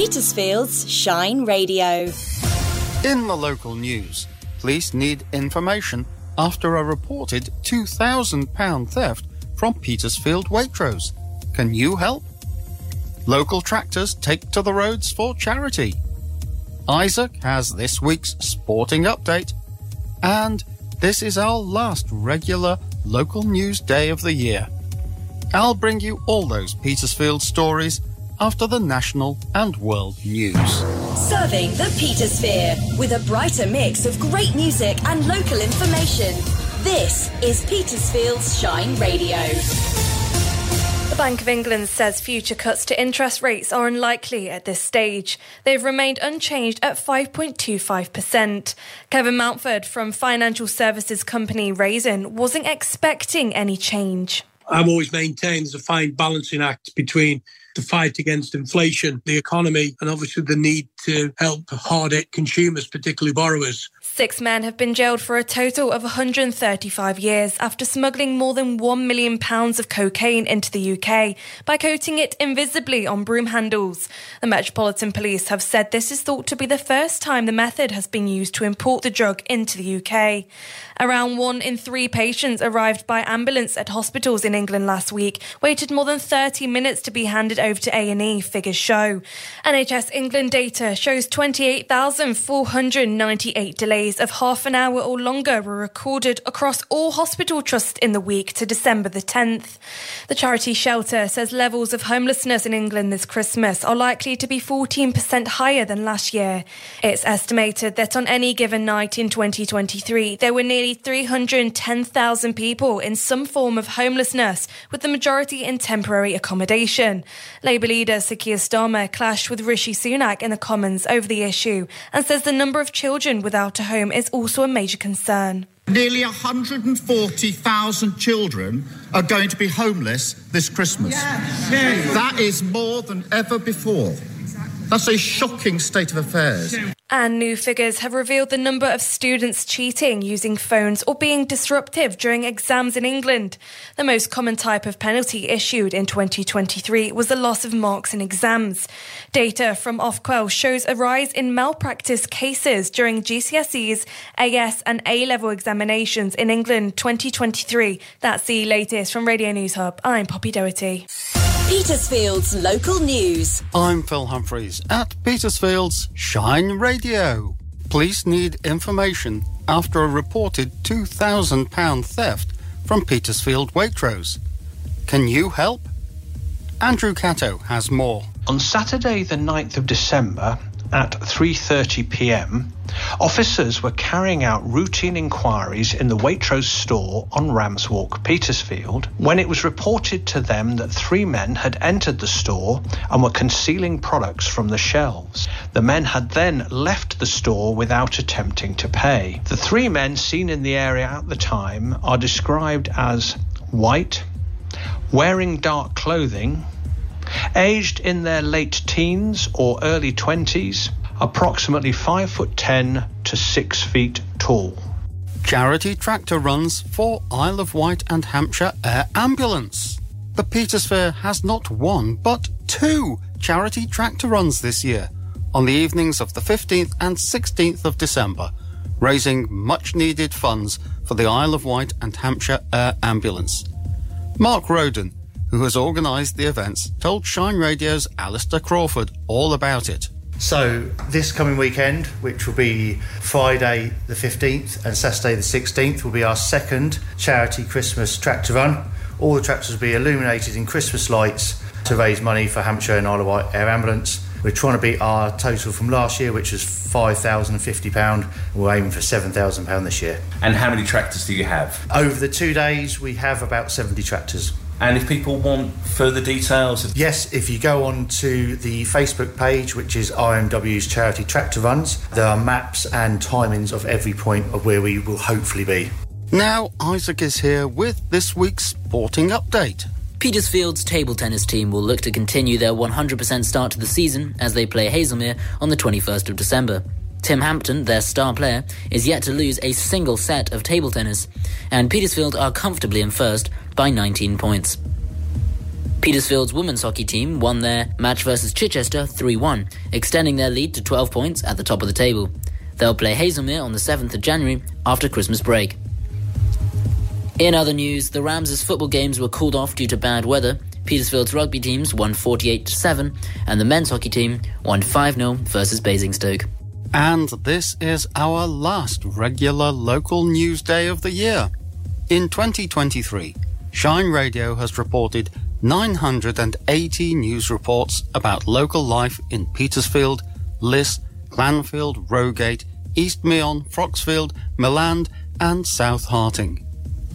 Petersfield's Shine Radio. In the local news, police need information after a reported £2,000 theft from Petersfield Waitrose. Can you help? Local tractors take to the roads for charity. Isaac has this week's sporting update. And this is our last regular local news day of the year. I'll bring you all those Petersfield stories after the national and world news. Serving the Petersphere with a brighter mix of great music and local information. This is Petersfield's Shine Radio. The Bank of England says future cuts to interest rates are unlikely at this stage. They've remained unchanged at 5.25%. Kevin Mountford from financial services company Raisin wasn't expecting any change. I've always maintained there's a fine balancing act between the fight against inflation, the economy, and obviously the need to help hard hit consumers, particularly borrowers. Six men have been jailed for a total of 135 years after smuggling more than £1 million of cocaine into the UK by coating it invisibly on broom handles. The Metropolitan Police have said this is thought to be the first time the method has been used to import the drug into the UK. Around one in three patients arrived by ambulance at hospitals in England last week waited more than 30 minutes to be handed over to A&E, figures show. NHS England data shows 28,498 delays of half an hour or longer were recorded across all hospital trusts in the week to December the 10th. The charity shelter says levels of homelessness in England this Christmas are likely to be 14% higher than last year. It's estimated that on any given night in 2023, there were nearly 310,000 people in some form of homelessness, with the majority in temporary accommodation. Labour leader Sir Keir Starmer clashed with Rishi Sunak in the Commons over the issue and says the number of children without a home is also a major concern. Nearly 140,000 children are going to be homeless this Christmas. That is more than ever before. That's a shocking state of affairs. And new figures have revealed the number of students cheating using phones or being disruptive during exams in England. The most common type of penalty issued in 2023 was the loss of marks in exams. Data from Ofqual shows a rise in malpractice cases during GCSEs, AS, and A level examinations in England 2023. That's the latest from Radio News Hub. I'm Poppy Doherty. Petersfield's local news. I'm Phill Humphries at Petersfield's Shine Radio. Police need information after a reported £2,000 theft from Petersfield Waitrose. Can you help? Andrew Cato has more. On Saturday the 9th of December at 3:30 p.m., officers were carrying out routine inquiries in the Waitrose store on Rams Walk, Petersfield, when it was reported to them that three men had entered the store and were concealing products from the shelves. The men had then left the store without attempting to pay. The three men seen in the area at the time are described as white, wearing dark clothing, aged in their late teens or early 20s, approximately 5 foot 10 to 6 feet tall. Charity tractor runs for Isle of Wight and Hampshire Air Ambulance. The Petersphere has not one, but two charity tractor runs this year on the evenings of the 15th and 16th of December, raising much needed funds for the Isle of Wight and Hampshire Air Ambulance. Mark Roden, who has organised the events, told Shine Radio's Alistair Crawford all about it. So, this coming weekend, which will be Friday the 15th and Saturday the 16th, will be our second charity Christmas tractor run. All the tractors will be illuminated in Christmas lights to raise money for Hampshire and Isle of Wight Air Ambulance. We're trying to beat our total from last year, which was £5,050. We're aiming for £7,000 this year. And how many tractors do you have? Over the two days, we have about 70 tractors. And if people want further details, yes, if you go on to the Facebook page, which is IMW's Charity Tractor Runs, there are maps and timings of every point of where we will hopefully be. Now, Isaac is here with this week's sporting update. Petersfield's table tennis team will look to continue their 100% start to the season as they play Haslemere on the 21st of December. Tim Hampton, their star player, is yet to lose a single set of table tennis, and Petersfield are comfortably in first by 19 points. Petersfield's women's hockey team won their match versus Chichester 3 1, extending their lead to 12 points at the top of the table. They'll play Haslemere on the 7th of January after Christmas break. In other news, the Rams' football games were called off due to bad weather. Petersfield's rugby teams won 48 7, and the men's hockey team won 5 0 versus Basingstoke. And this is our last regular local news day of the year. In 2023, Shine Radio has reported 980 news reports about local life in Petersfield, Liss, Clanfield, Rogate, East Meon, Froxfield, Milland, and South Harting.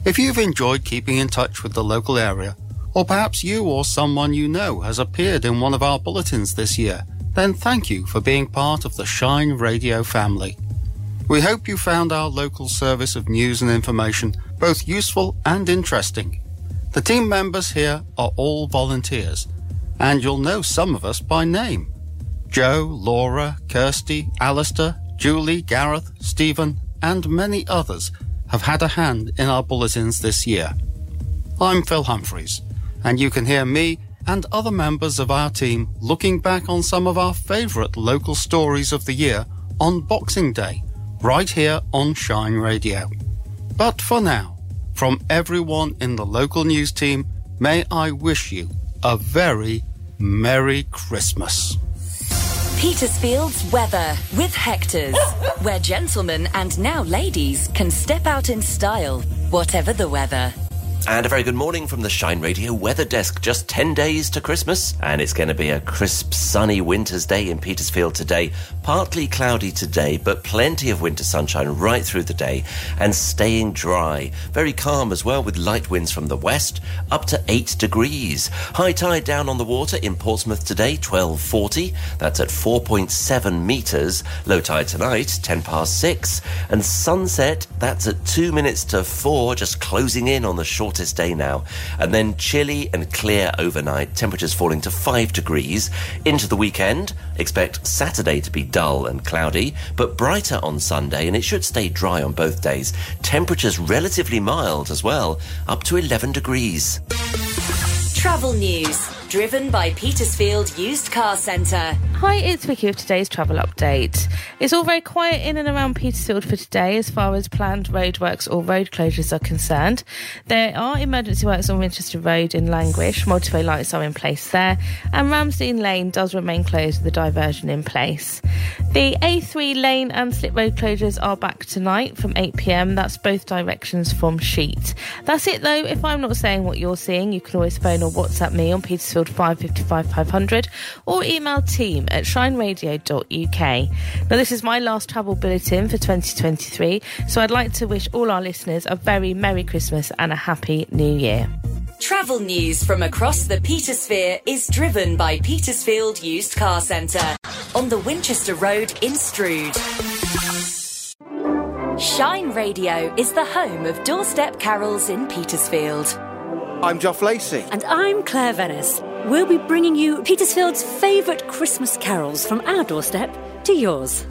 If you've enjoyed keeping in touch with the local area, or perhaps you or someone you know has appeared in one of our bulletins this year, then thank you for being part of the Shine Radio family. We hope you found our local service of news and information both useful and interesting. The team members here are all volunteers, and you'll know some of us by name. Joe, Laura, Kirsty, Alistair, Julie, Gareth, Stephen, and many others have had a hand in our bulletins this year. I'm Phill Humphries, and you can hear me and other members of our team looking back on some of our favourite local stories of the year on Boxing Day, right here on Shine Radio. But for now, from everyone in the local news team, may I wish you a very Merry Christmas. Petersfield's weather with Hector's, where gentlemen and now ladies can step out in style, whatever the weather. And a very good morning from the Shine Radio weather desk. Just 10 days to Christmas, and it's going to be a crisp, sunny winter's day in Petersfield today. Partly cloudy today, but plenty of winter sunshine right through the day and staying dry. Very calm as well, with light winds from the west, up to 8 degrees. High tide down on the water in Portsmouth today, 12.40. That's at 4.7 metres. Low tide tonight, 10 past 6. And sunset, that's at 2 minutes to 4, just closing in on the short shortest day now. And then chilly and clear overnight, temperatures falling to 5 degrees. Into the weekend, expect Saturday to be dull and cloudy, but brighter on Sunday, and it should stay dry on both days. Temperatures relatively mild as well, up to 11 degrees. Travel news driven by Petersfield Used Car Centre. Hi, it's Vicky with today's travel update. It's all very quiet in and around Petersfield for today as far as planned roadworks or road closures are concerned. There are emergency works on Winchester Road in Langrish, motorway lights are in place there, and Ramsden Lane does remain closed with a diversion in place. The A3 lane and slip road closures are back tonight from 8pm, that's both directions from Sheet. That's it though, if I'm not saying what you're seeing, you can always phone or WhatsApp me on Petersfield 555 500 or email team at shineradio.uk. Now, this is my last travel bulletin for 2023, so I'd like to wish all our listeners a very Merry Christmas and a Happy New Year. Travel news from across the Petersphere is driven by Petersfield Used Car Centre on the Winchester Road in Stroud. Shine Radio is the home of doorstep carols in Petersfield. I'm Geoff Lacey. And I'm Claire Venice. We'll be bringing you Petersfield's favourite Christmas carols from our doorstep to yours.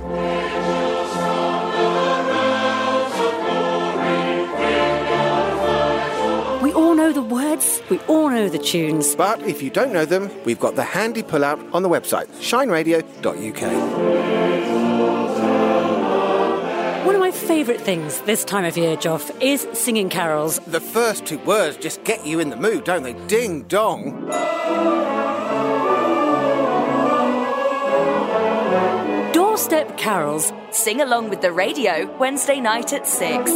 We all know the words, we all know the tunes. But if you don't know them, we've got the handy pull-out on the website, shineradio.uk. One of my favourite things this time of year, Joff, is singing carols. The first two words just get you in the mood, don't they? Ding dong. Doorstep carols. Sing along with the radio Wednesday night at 6.